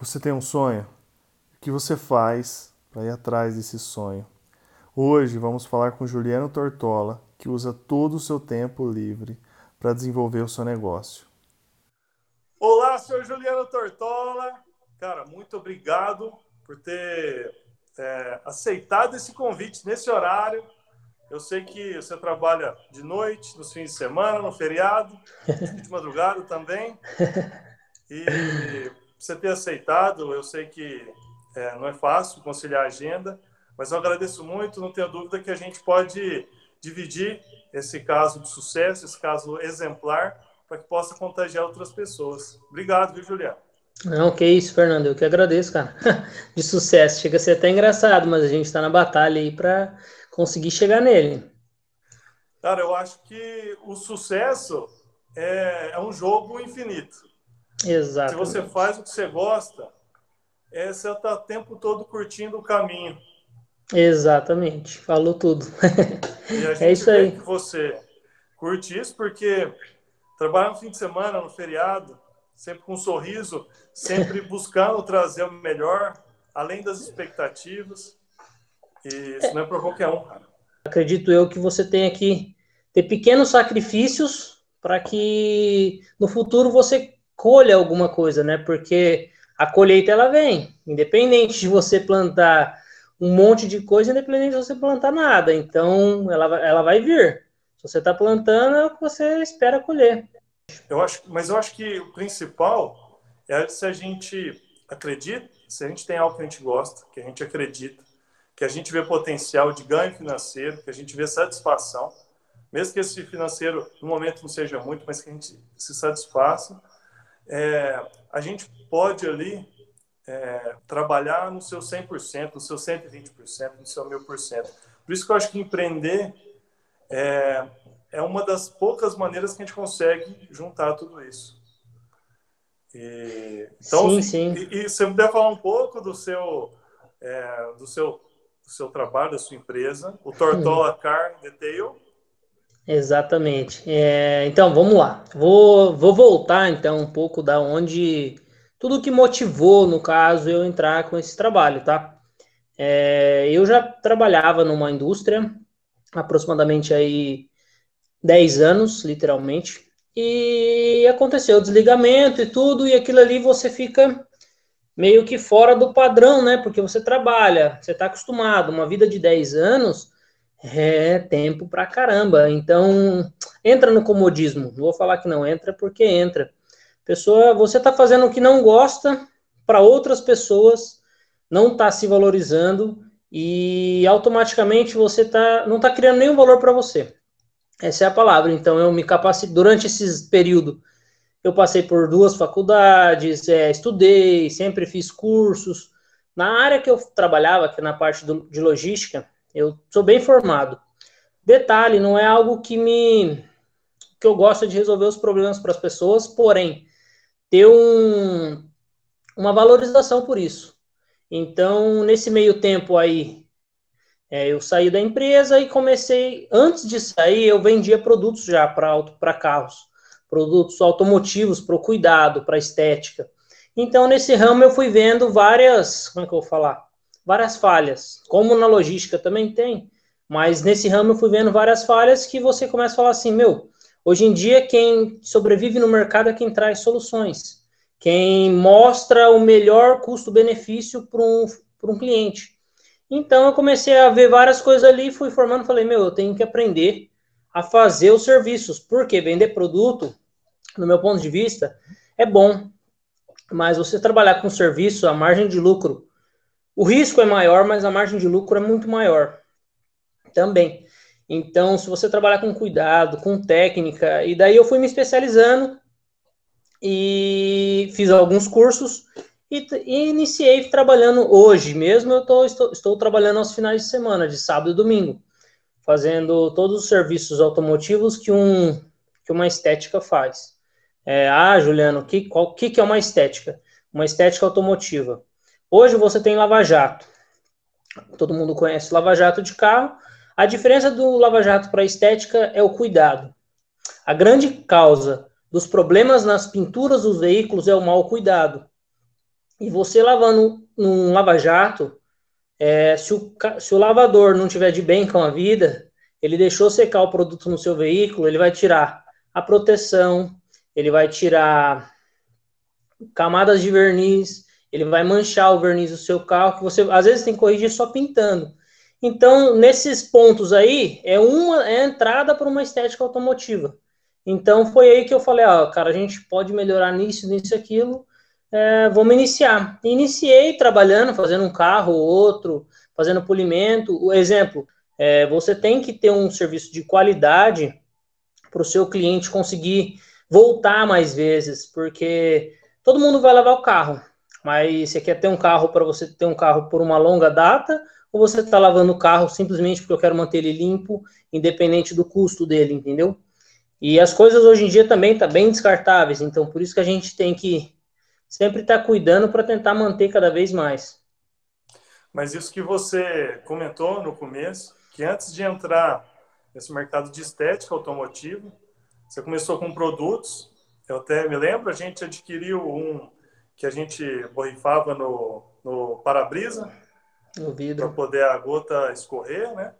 Você tem um sonho? O que você faz para ir atrás desse sonho? Hoje vamos falar com Juliano Tortola, que usa todo o seu tempo livre para desenvolver o seu negócio. Olá, senhor Juliano Tortola. Cara, muito obrigado por ter é, aceitado esse convite nesse horário. Eu sei que você trabalha de noite, nos fins de semana, no feriado, de madrugada também. E você ter aceitado. Eu sei que é, não é fácil conciliar a agenda, mas eu agradeço muito. Não tenho dúvida que a gente pode dividir esse caso de sucesso, esse caso exemplar, para que possa contagiar outras pessoas. Obrigado, viu, Juliano? Não, que isso, Fernando. Eu que agradeço, cara. De sucesso. Chega a ser até engraçado, mas a gente está na batalha aí para conseguir chegar nele. Cara, eu acho que o sucesso é, é um jogo infinito. Exato. Se você faz o que você gosta, é, você está o tempo todo curtindo o caminho. Exatamente, falou tudo. A gente é isso aí. que você curte isso porque trabalhar no fim de semana, no feriado, sempre com um sorriso, sempre buscando trazer o melhor, além das expectativas. E isso não é para qualquer um, cara. Acredito eu que você tem que ter pequenos sacrifícios para que no futuro você colha alguma coisa, né? Porque a colheita ela vem, independente de você plantar um monte de coisa, independente de você plantar nada. Então, ela, ela vai vir. Se você está plantando, é o que você espera colher. Eu acho, mas eu acho que o principal é se a gente acredita, se a gente tem algo que a gente gosta, que a gente acredita, que a gente vê potencial de ganho financeiro, que a gente vê satisfação, mesmo que esse financeiro no momento não seja muito, mas que a gente se satisfaça, é, a gente pode ali é, trabalhar no seu 100%, no seu 120%, no seu 1000%. Por isso que eu acho que empreender é, é uma das poucas maneiras que a gente consegue juntar tudo isso. E, então, sim, sim. E, e você puder falar um pouco do seu, é, do seu, do seu trabalho, da sua empresa, o Tortola Car Detail. Exatamente. É, então, vamos lá. Vou, vou voltar, então, um pouco da onde... Tudo que motivou, no caso, eu entrar com esse trabalho, tá? É, eu já trabalhava numa indústria, aproximadamente aí 10 anos, literalmente, e aconteceu o desligamento e tudo, e aquilo ali você fica meio que fora do padrão, né? Porque você trabalha, você está acostumado, uma vida de 10 anos é tempo pra caramba. Então, entra no comodismo. Vou falar que não entra, porque entra. Pessoa, você está fazendo o que não gosta para outras pessoas, não está se valorizando e automaticamente você tá, não está criando nenhum valor para você. Essa é a palavra. Então, eu me capacito durante esse período. Eu passei por duas faculdades, é, estudei, sempre fiz cursos. Na área que eu trabalhava, que é na parte do, de logística, eu sou bem formado. Detalhe, não é algo que me que eu gosto de resolver os problemas para as pessoas, porém ter um, uma valorização por isso. Então, nesse meio tempo aí, é, eu saí da empresa e comecei. Antes de sair, eu vendia produtos já para carros, produtos automotivos para o cuidado, para estética. Então, nesse ramo, eu fui vendo várias. Como é que eu vou falar? Várias falhas, como na logística também tem, mas nesse ramo eu fui vendo várias falhas que você começa a falar assim, meu, hoje em dia quem sobrevive no mercado é quem traz soluções, quem mostra o melhor custo-benefício para um, um cliente. Então eu comecei a ver várias coisas ali, fui formando, falei, meu, eu tenho que aprender a fazer os serviços, porque vender produto, no meu ponto de vista, é bom, mas você trabalhar com serviço, a margem de lucro o risco é maior, mas a margem de lucro é muito maior também. Então, se você trabalhar com cuidado, com técnica, e daí eu fui me especializando e fiz alguns cursos e, e iniciei trabalhando hoje mesmo. Eu tô, estou, estou trabalhando aos finais de semana, de sábado e domingo, fazendo todos os serviços automotivos que, um, que uma estética faz. É, ah, Juliano, o que, que, que é uma estética? Uma estética automotiva Hoje você tem Lava Jato. Todo mundo conhece Lava Jato de carro. A diferença do Lava Jato para a estética é o cuidado. A grande causa dos problemas nas pinturas dos veículos é o mau cuidado. E você lavando num lava-jato, é, se, o, se o lavador não tiver de bem com a vida, ele deixou secar o produto no seu veículo, ele vai tirar a proteção, ele vai tirar camadas de verniz, ele vai manchar o verniz do seu carro, que você às vezes tem que corrigir só pintando. Então, nesses pontos aí, é uma é a entrada para uma estética automotiva. Então, foi aí que eu falei, ó, cara, a gente pode melhorar nisso, nisso, aquilo, é, vamos iniciar. Iniciei trabalhando, fazendo um carro ou outro, fazendo polimento. O exemplo, é, você tem que ter um serviço de qualidade para o seu cliente conseguir voltar mais vezes, porque todo mundo vai levar o carro, mas você quer ter um carro para você ter um carro por uma longa data, ou você está lavando o carro simplesmente porque eu quero manter ele limpo, independente do custo dele, entendeu? E as coisas hoje em dia também tá bem descartáveis, então por isso que a gente tem que sempre estar tá cuidando para tentar manter cada vez mais. Mas isso que você comentou no começo, que antes de entrar nesse mercado de estética automotiva, você começou com produtos, eu até me lembro, a gente adquiriu um que a gente borrifava no, no para-brisa, no vidro, para poder a gota escorrer, né?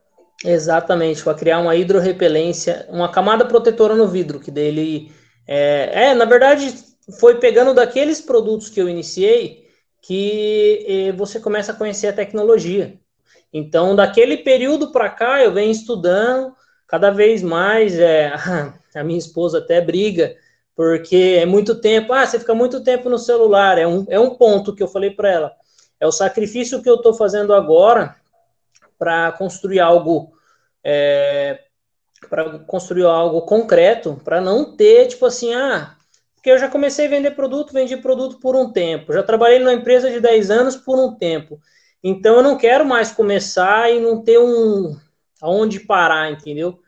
Exatamente, para criar uma hidrorrepelência, uma camada protetora no vidro, que dele é, é, na verdade, foi pegando daqueles produtos que eu iniciei que eh, você começa a conhecer a tecnologia. Então, daquele período para cá, eu venho estudando cada vez mais. É, a minha esposa até briga, porque é muito tempo. Ah, você fica muito tempo no celular. É um, é um ponto que eu falei para ela. É o sacrifício que eu estou fazendo agora para construir algo. É, para construir algo concreto, para não ter, tipo assim, ah, porque eu já comecei a vender produto, vendi produto por um tempo, já trabalhei numa empresa de 10 anos por um tempo. Então eu não quero mais começar e não ter um aonde parar, entendeu?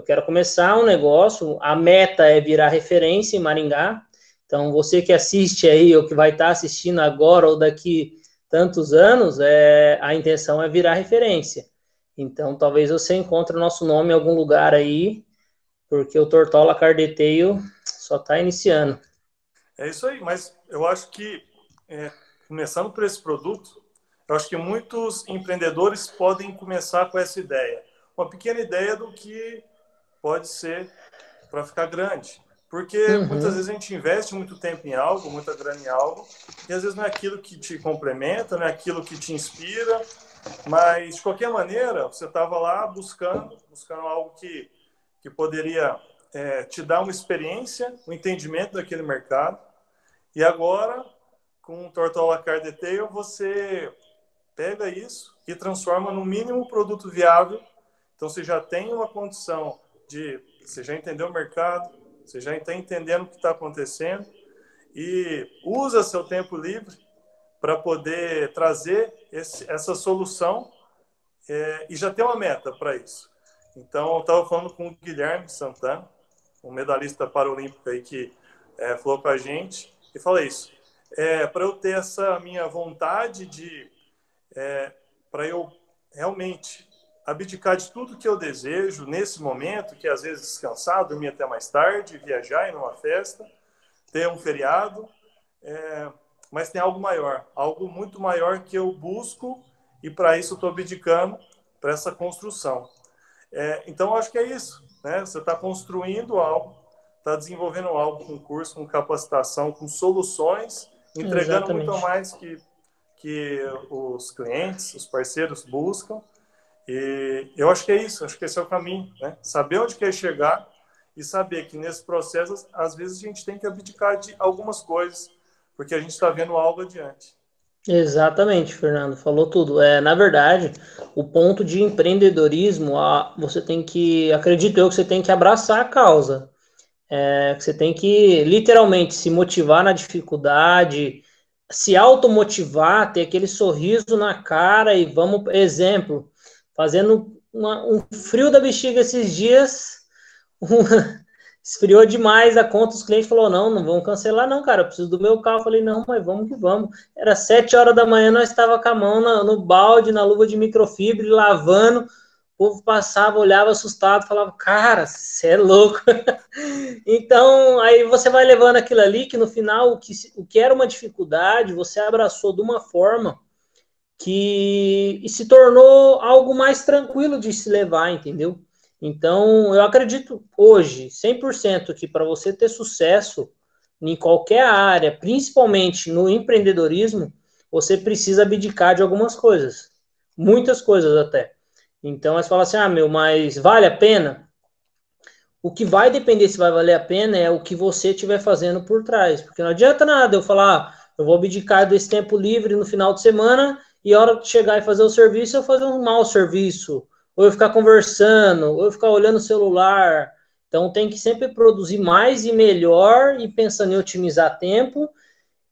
Eu quero começar um negócio, a meta é virar referência em Maringá. Então você que assiste aí ou que vai estar assistindo agora ou daqui tantos anos, é, a intenção é virar referência. Então talvez você encontre o nosso nome em algum lugar aí, porque o Tortola Cardeteio só está iniciando. É isso aí, mas eu acho que é, começando por esse produto, eu acho que muitos empreendedores podem começar com essa ideia. Uma pequena ideia do que pode ser para ficar grande. Porque uhum. muitas vezes a gente investe muito tempo em algo, muita grana em algo, e às vezes não é aquilo que te complementa, não é aquilo que te inspira, mas de qualquer maneira, você estava lá buscando, buscando algo que, que poderia é, te dar uma experiência, um entendimento daquele mercado, e agora, com o Tortola Car Detail, você pega isso e transforma no mínimo produto viável. Então você já tem uma condição de você já entendeu o mercado, você já está entendendo o que está acontecendo e usa seu tempo livre para poder trazer esse, essa solução é, e já tem uma meta para isso. Então, eu estava falando com o Guilherme Santana, um medalhista paralímpico aí que é, falou com a gente e falei isso. É, para eu ter essa minha vontade de é, para eu realmente abdicar de tudo que eu desejo nesse momento, que é, às vezes descansar, dormir até mais tarde, viajar em uma festa, ter um feriado, é, mas tem algo maior, algo muito maior que eu busco e para isso estou abdicando para essa construção. É, então, acho que é isso. Né? Você está construindo algo, está desenvolvendo algo com curso, com capacitação, com soluções, entregando Exatamente. muito mais que que os clientes, os parceiros buscam. E eu acho que é isso, acho que esse é o caminho, né? Saber onde quer chegar e saber que nesse processo, às vezes, a gente tem que abdicar de algumas coisas, porque a gente está vendo algo adiante. Exatamente, Fernando, falou tudo. É, na verdade, o ponto de empreendedorismo, você tem que, acredito eu, que você tem que abraçar a causa. É, que você tem que literalmente se motivar na dificuldade, se automotivar, ter aquele sorriso na cara e vamos, exemplo, fazendo uma, um frio da bexiga esses dias, uma, esfriou demais a conta, os clientes falaram, não, não vamos cancelar não, cara, eu preciso do meu carro, eu falei, não, mas vamos que vamos, era sete horas da manhã, nós estava com a mão na, no balde, na luva de microfibra, lavando, povo passava, olhava assustado, falava, cara, você é louco. então, aí você vai levando aquilo ali, que no final, o que, o que era uma dificuldade, você abraçou de uma forma que se tornou algo mais tranquilo de se levar, entendeu? Então, eu acredito hoje, 100%, que para você ter sucesso em qualquer área, principalmente no empreendedorismo, você precisa abdicar de algumas coisas. Muitas coisas até. Então, você fala assim, ah, meu, mas vale a pena? O que vai depender se vai valer a pena é o que você estiver fazendo por trás. Porque não adianta nada eu falar, ah, eu vou abdicar desse tempo livre no final de semana e a hora de chegar e fazer o serviço, eu fazer um mau serviço, ou eu ficar conversando, ou eu ficar olhando o celular. Então tem que sempre produzir mais e melhor e pensando em otimizar tempo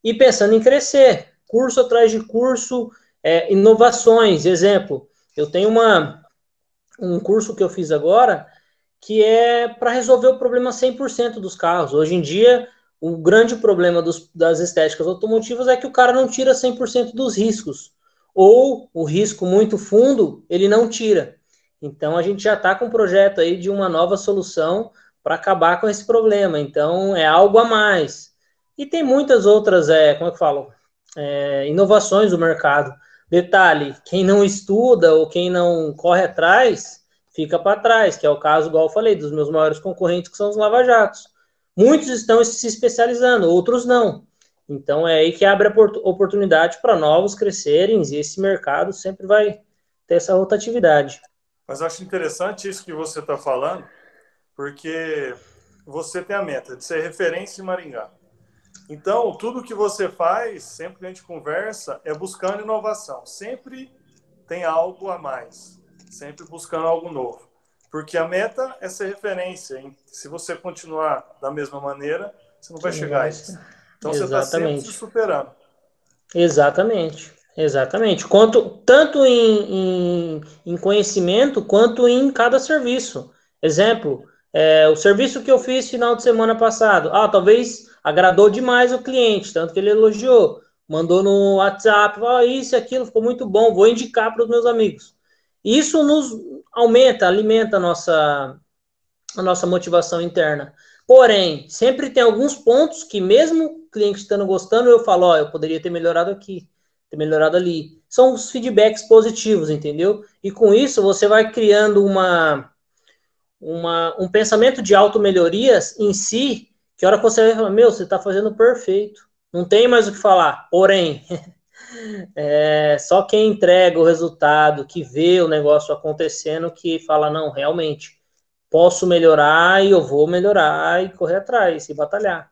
e pensando em crescer. Curso atrás de curso, é, inovações. Exemplo, eu tenho uma, um curso que eu fiz agora que é para resolver o problema 100% dos carros. Hoje em dia, o grande problema dos, das estéticas automotivas é que o cara não tira 100% dos riscos ou o risco muito fundo, ele não tira. Então a gente já está com um projeto aí de uma nova solução para acabar com esse problema. Então é algo a mais. E tem muitas outras, é, como é eu falo? É, inovações do mercado. Detalhe: quem não estuda ou quem não corre atrás fica para trás, que é o caso, igual eu falei, dos meus maiores concorrentes, que são os lava-jatos. Muitos estão se especializando, outros não. Então é aí que abre a oportunidade para novos crescerem e esse mercado sempre vai ter essa rotatividade. Mas acho interessante isso que você está falando, porque você tem a meta de ser referência em Maringá. Então, tudo que você faz, sempre que a gente conversa, é buscando inovação. Sempre tem algo a mais, sempre buscando algo novo. Porque a meta é ser referência. Se você continuar da mesma maneira, você não vai chegar a isso. Então Exatamente. você está sempre se superando. Exatamente. Exatamente. Quanto, tanto em, em, em, conhecimento quanto em cada serviço. Exemplo, é, o serviço que eu fiz final de semana passado. Ah, talvez agradou demais o cliente, tanto que ele elogiou. Mandou no WhatsApp, ah, isso e aquilo, ficou muito bom, vou indicar para os meus amigos. Isso nos aumenta, alimenta a nossa, a nossa motivação interna. Porém, sempre tem alguns pontos que, mesmo o cliente estando gostando, eu falo, ó, eu poderia ter melhorado aqui, ter melhorado ali. São os feedbacks positivos, entendeu? E com isso você vai criando uma, uma um pensamento de auto-melhorias em si, que a hora que você vai falar, meu, você está fazendo perfeito. Não tem mais o que falar. Porém, é, só quem entrega o resultado, que vê o negócio acontecendo, que fala, não, realmente, posso melhorar e eu vou melhorar e correr atrás e batalhar.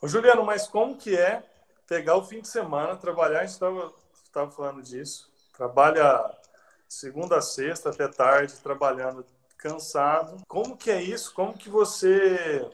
Ô, Juliano, mas como que é pegar o fim de semana, trabalhar, a gente estava falando disso, trabalha segunda a sexta até tarde, trabalhando cansado. Como que é isso? Como que você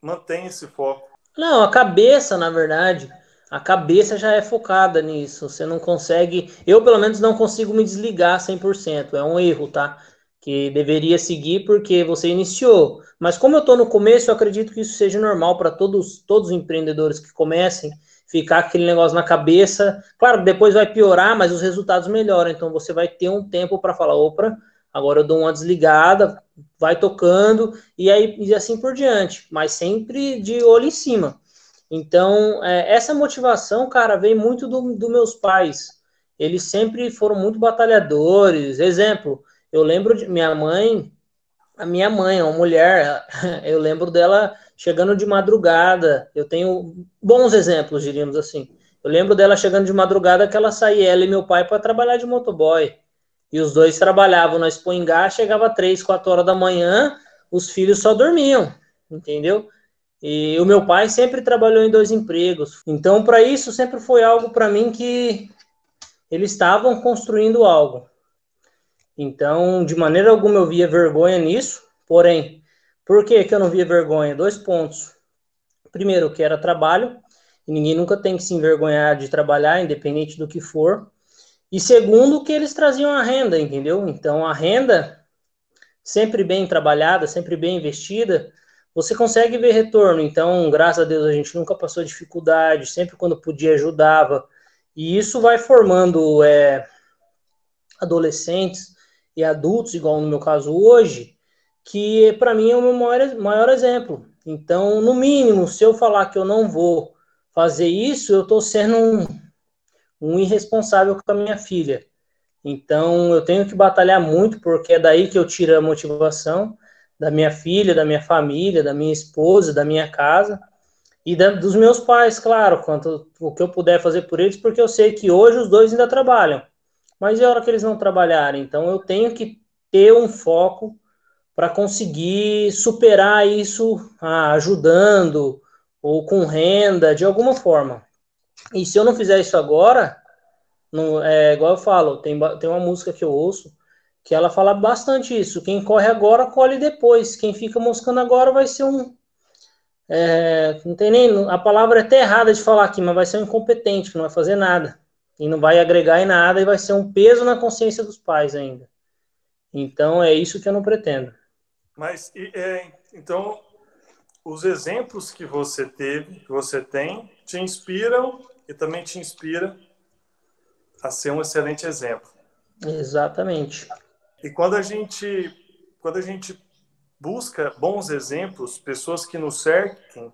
mantém esse foco? Não, a cabeça, na verdade, a cabeça já é focada nisso. Você não consegue, eu pelo menos não consigo me desligar 100%. É um erro, tá? Que deveria seguir porque você iniciou. Mas como eu estou no começo, eu acredito que isso seja normal para todos, todos os empreendedores que comecem, ficar aquele negócio na cabeça. Claro, depois vai piorar, mas os resultados melhoram. Então você vai ter um tempo para falar, opa, agora eu dou uma desligada, vai tocando, e aí e assim por diante, mas sempre de olho em cima. Então, é, essa motivação, cara, vem muito dos do meus pais. Eles sempre foram muito batalhadores. Exemplo, eu lembro de minha mãe, a minha mãe, uma mulher, eu lembro dela chegando de madrugada. Eu tenho bons exemplos, diríamos assim. Eu lembro dela chegando de madrugada que ela saía, ela e meu pai, para trabalhar de motoboy. E os dois trabalhavam na Expoingá, chegava três, quatro horas da manhã, os filhos só dormiam, entendeu? E o meu pai sempre trabalhou em dois empregos. Então, para isso, sempre foi algo para mim que eles estavam construindo algo. Então, de maneira alguma eu via vergonha nisso, porém, por que, que eu não via vergonha? Dois pontos. Primeiro, que era trabalho, e ninguém nunca tem que se envergonhar de trabalhar, independente do que for. E segundo, que eles traziam a renda, entendeu? Então, a renda, sempre bem trabalhada, sempre bem investida, você consegue ver retorno. Então, graças a Deus, a gente nunca passou dificuldade, sempre quando podia ajudava. E isso vai formando é, adolescentes e adultos, igual no meu caso hoje, que para mim é o meu maior, maior exemplo. Então, no mínimo, se eu falar que eu não vou fazer isso, eu estou sendo um, um irresponsável com a minha filha. Então, eu tenho que batalhar muito, porque é daí que eu tiro a motivação da minha filha, da minha família, da minha esposa, da minha casa e da, dos meus pais, claro, quanto o que eu puder fazer por eles, porque eu sei que hoje os dois ainda trabalham. Mas e a hora que eles não trabalharem? Então, eu tenho que ter um foco para conseguir superar isso ah, ajudando ou com renda, de alguma forma. E se eu não fizer isso agora, é igual eu falo, tem, tem uma música que eu ouço que ela fala bastante isso. Quem corre agora, colhe depois. Quem fica moscando agora vai ser um. É, não tem nem. A palavra é até errada de falar aqui, mas vai ser um incompetente, que não vai fazer nada. E não vai agregar em nada e vai ser um peso na consciência dos pais ainda. Então é isso que eu não pretendo. Mas, é, então, os exemplos que você teve, que você tem, te inspiram e também te inspira a ser um excelente exemplo. Exatamente. E quando a gente, quando a gente busca bons exemplos, pessoas que nos cerquem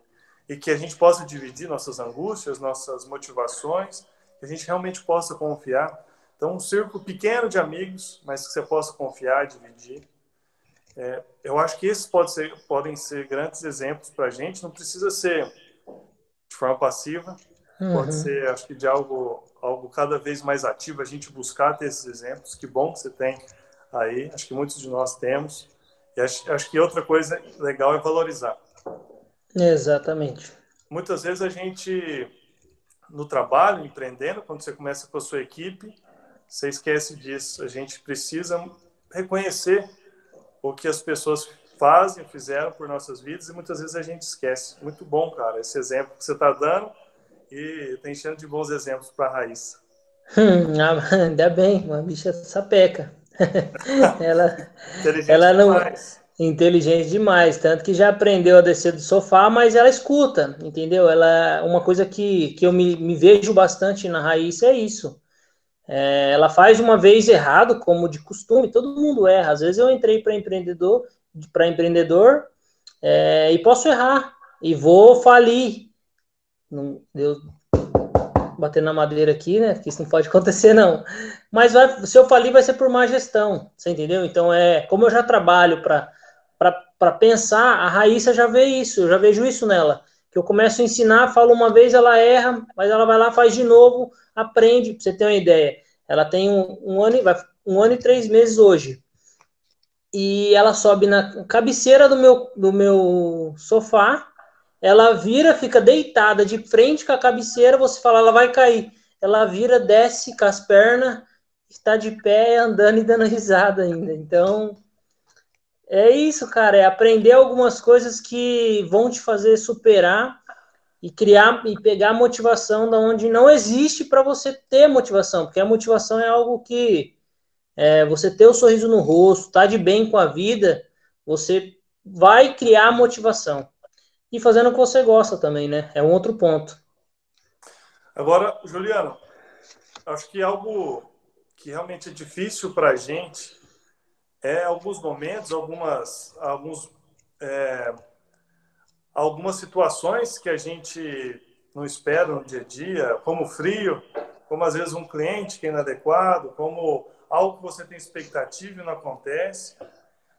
e que a gente possa dividir nossas angústias, nossas motivações, que a gente realmente possa confiar. Então, um círculo pequeno de amigos, mas que você possa confiar, dividir. É, eu acho que esses pode ser, podem ser grandes exemplos para a gente. Não precisa ser de forma passiva, uhum. pode ser, acho que, de algo, algo cada vez mais ativo, a gente buscar ter esses exemplos. Que bom que você tem aí, acho que muitos de nós temos. E acho, acho que outra coisa legal é valorizar. Exatamente. Muitas vezes a gente, no trabalho, empreendendo, quando você começa com a sua equipe, você esquece disso. A gente precisa reconhecer o que as pessoas fazem, fizeram por nossas vidas e muitas vezes a gente esquece. Muito bom, cara, esse exemplo que você está dando e tem cheio de bons exemplos para a Raíssa. Hum, ainda bem, uma bicha sapeca. ela, ela não demais. Inteligente demais, tanto que já aprendeu a descer do sofá, mas ela escuta, entendeu? Ela uma coisa que, que eu me, me vejo bastante na Raíssa é isso. É, ela faz uma vez errado, como de costume, todo mundo erra. Às vezes eu entrei para empreendedor, para empreendedor, é, e posso errar e vou falir. Não, Deus, bater na madeira aqui, né? Que isso não pode acontecer, não. Mas vai, se eu falir, vai ser por má gestão, você entendeu? Então, é como eu já trabalho para pensar, a Raíssa já vê isso, eu já vejo isso nela. Que eu começo a ensinar, falo uma vez, ela erra, mas ela vai lá, faz de novo, aprende, para você ter uma ideia. Ela tem um, um, ano, um ano e três meses hoje. E ela sobe na cabeceira do meu, do meu sofá, ela vira, fica deitada de frente com a cabeceira, você fala, ela vai cair. Ela vira, desce com as pernas, está de pé, andando e dando risada ainda. Então, é isso, cara, é aprender algumas coisas que vão te fazer superar e criar e pegar motivação da onde não existe para você ter motivação, porque a motivação é algo que é, você ter o sorriso no rosto, tá de bem com a vida, você vai criar motivação e fazendo o que você gosta também, né? É um outro ponto. Agora, Juliano, acho que algo que realmente é difícil para a gente é alguns momentos, algumas, alguns, é, algumas situações que a gente não espera no dia a dia, como frio, como às vezes um cliente que é inadequado, como algo que você tem expectativa e não acontece.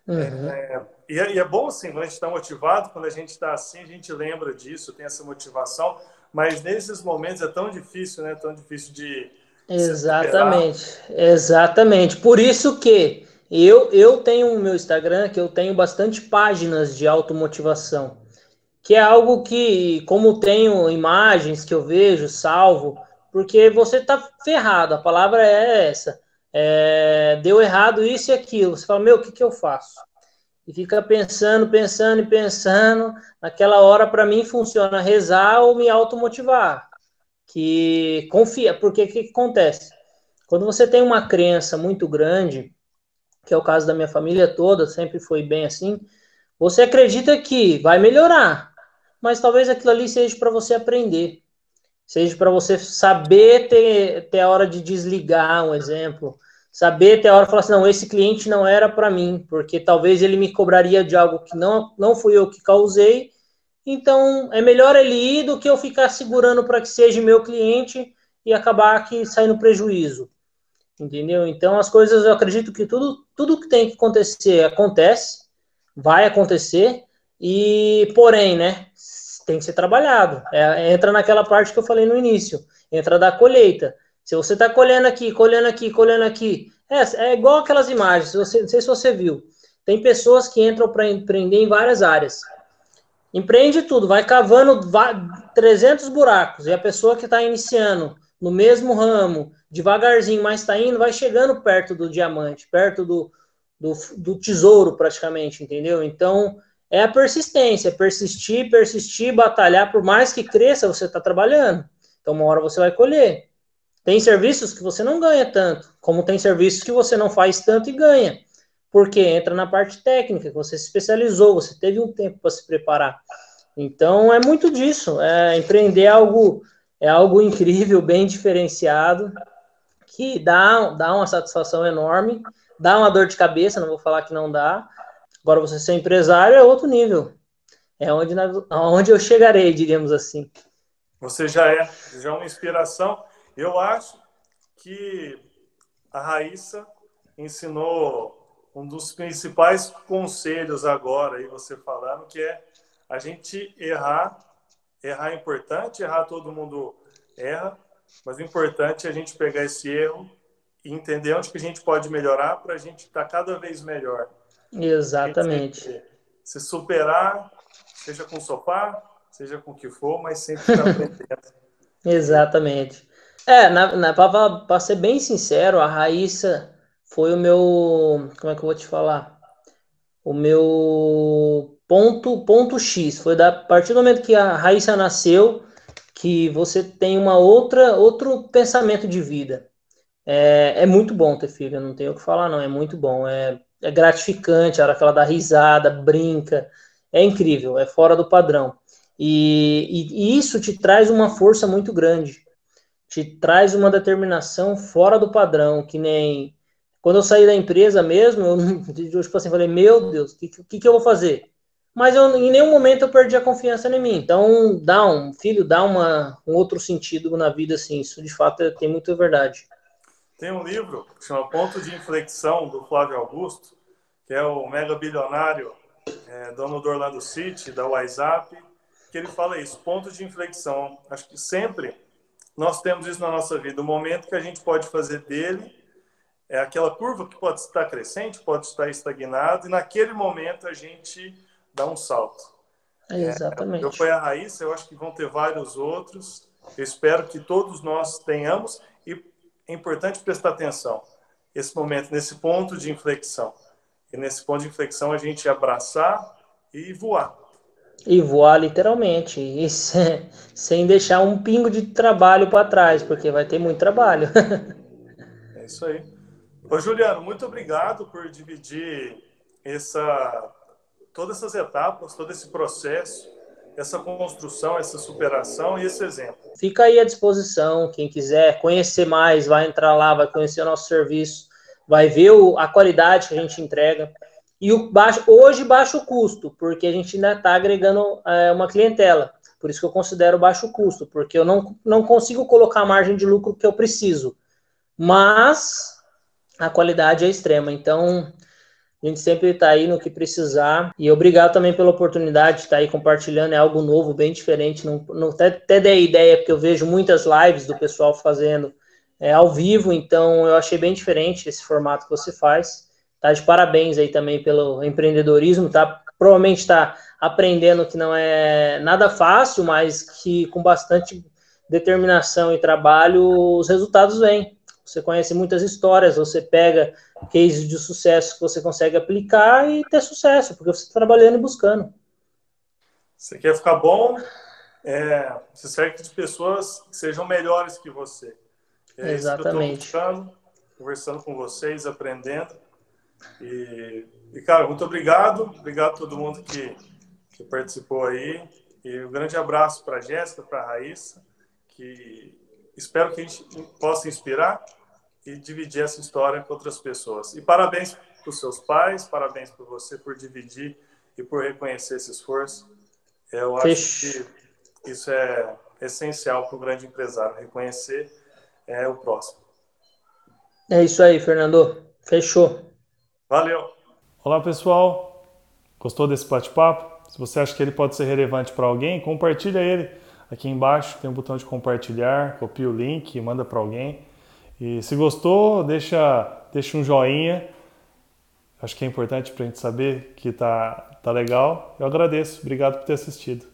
Uhum. É, e, é, e, é, bom, assim, quando a gente está motivado, quando a gente está assim, a gente lembra disso, tem essa motivação, mas nesses momentos é tão difícil, né? Tão difícil de. Exatamente, exatamente. Por isso que eu, eu tenho o meu Instagram, que eu tenho bastante páginas de automotivação, que é algo que, como tenho imagens que eu vejo, salvo, porque você tá ferrado, a palavra é essa é, deu errado isso e aquilo. Você fala, meu, o que, que eu faço? E fica pensando, pensando e pensando. Naquela hora, para mim, funciona rezar ou me automotivar. Que confia, porque o que, que acontece? Quando você tem uma crença muito grande, que é o caso da minha família toda, sempre foi bem assim, você acredita que vai melhorar, mas talvez aquilo ali seja para você aprender. Seja para você saber ter, ter a hora de desligar, um exemplo, saber ter a hora de falar assim, não, esse cliente não era para mim, porque talvez ele me cobraria de algo que não, não fui eu que causei, então é melhor ele ir do que eu ficar segurando para que seja meu cliente e acabar aqui saindo prejuízo. Entendeu? Então as coisas, eu acredito que tudo, tudo que tem que acontecer acontece, vai acontecer, e porém, né, tem que ser trabalhado. É, entra naquela parte que eu falei no início, entra da colheita. Se você está colhendo aqui, colhendo aqui, colhendo aqui, é, é igual aquelas imagens, você, não sei se você viu. Tem pessoas que entram para empreender em várias áreas. Empreende tudo, vai cavando 300 buracos, e a pessoa que está iniciando no mesmo ramo, devagarzinho, mas está indo, vai chegando perto do diamante, perto do, do, do tesouro praticamente, entendeu? Então, é a persistência, persistir, persistir, batalhar, por mais que cresça, você está trabalhando. Então, uma hora você vai colher. Tem serviços que você não ganha tanto, como tem serviços que você não faz tanto e ganha. Porque entra na parte técnica, você se especializou, você teve um tempo para se preparar. Então, é muito disso. É, empreender é algo, é algo incrível, bem diferenciado, que dá, dá uma satisfação enorme, dá uma dor de cabeça, não vou falar que não dá, Agora, você ser empresário é outro nível. É onde, onde eu chegarei, diríamos assim. Você já é, já é uma inspiração. Eu acho que a Raíssa ensinou um dos principais conselhos agora, aí você falando, que é a gente errar. Errar é importante, errar todo mundo erra, mas o importante é a gente pegar esse erro e entender onde que a gente pode melhorar para a gente estar tá cada vez melhor. Exatamente. Se superar, seja com sofá, seja com o que for, mas sempre está aprendendo. Exatamente. É, na, na, para ser bem sincero, a Raíssa foi o meu. Como é que eu vou te falar? O meu ponto, ponto X. Foi da a partir do momento que a Raíssa nasceu que você tem uma outra outro pensamento de vida. É, é muito bom ter filho, não tenho o que falar, não. É muito bom. É, é gratificante, a hora que ela dá risada, brinca, é incrível, é fora do padrão. E, e, e isso te traz uma força muito grande, te traz uma determinação fora do padrão, que nem quando eu saí da empresa mesmo, eu tipo assim, falei, meu Deus, o que, que, que eu vou fazer? Mas eu, em nenhum momento eu perdi a confiança em mim. Então, dá um filho, dá uma, um outro sentido na vida, assim, isso de fato é, tem muita verdade. Tem um livro que chama Ponto de Inflexão, do Flávio Augusto, que é o mega bilionário, é, dono do Orlando City, da WhatsApp, que ele fala isso, ponto de inflexão. Acho que sempre nós temos isso na nossa vida. O momento que a gente pode fazer dele é aquela curva que pode estar crescente, pode estar estagnado, e naquele momento a gente dá um salto. É, exatamente. É, eu fui a Raíssa, eu acho que vão ter vários outros. Eu espero que todos nós tenhamos é importante prestar atenção esse momento, nesse ponto de inflexão. E nesse ponto de inflexão a gente abraçar e voar. E voar literalmente, e sem, sem deixar um pingo de trabalho para trás, porque vai ter muito trabalho. é isso aí. Ô, Juliano, muito obrigado por dividir essa, todas essas etapas, todo esse processo essa construção, essa superação e esse exemplo. Fica aí à disposição, quem quiser conhecer mais, vai entrar lá, vai conhecer o nosso serviço, vai ver o, a qualidade que a gente entrega. E o baixo, hoje baixo custo, porque a gente ainda está agregando é, uma clientela. Por isso que eu considero baixo custo, porque eu não, não consigo colocar a margem de lucro que eu preciso. Mas a qualidade é extrema. Então, a gente sempre está aí no que precisar. E obrigado também pela oportunidade de estar tá aí compartilhando. É algo novo, bem diferente. Não, não até, até dei ideia, porque eu vejo muitas lives do pessoal fazendo é, ao vivo, então eu achei bem diferente esse formato que você faz. Tá de parabéns aí também pelo empreendedorismo, tá? Provavelmente está aprendendo que não é nada fácil, mas que com bastante determinação e trabalho os resultados vêm. Você conhece muitas histórias, você pega cases de sucesso que você consegue aplicar e ter sucesso, porque você está trabalhando e buscando. Você quer ficar bom, é, você cerca de pessoas que sejam melhores que você. É Exatamente. Buscando, conversando com vocês, aprendendo. E, e, cara, muito obrigado. Obrigado a todo mundo que, que participou aí. E um grande abraço para a Jéssica, para a Raíssa, que espero que a gente possa inspirar e dividir essa história com outras pessoas. E parabéns para os seus pais, parabéns para você por dividir e por reconhecer esse esforço. Eu acho Fech... que isso é essencial para o grande empresário, reconhecer é, o próximo. É isso aí, Fernando. Fechou. Valeu. Olá, pessoal. Gostou desse bate-papo? Se você acha que ele pode ser relevante para alguém, compartilha ele. Aqui embaixo tem um botão de compartilhar, copia o link manda para alguém. E se gostou, deixa, deixa um joinha. Acho que é importante para a gente saber que tá, tá legal. Eu agradeço. Obrigado por ter assistido.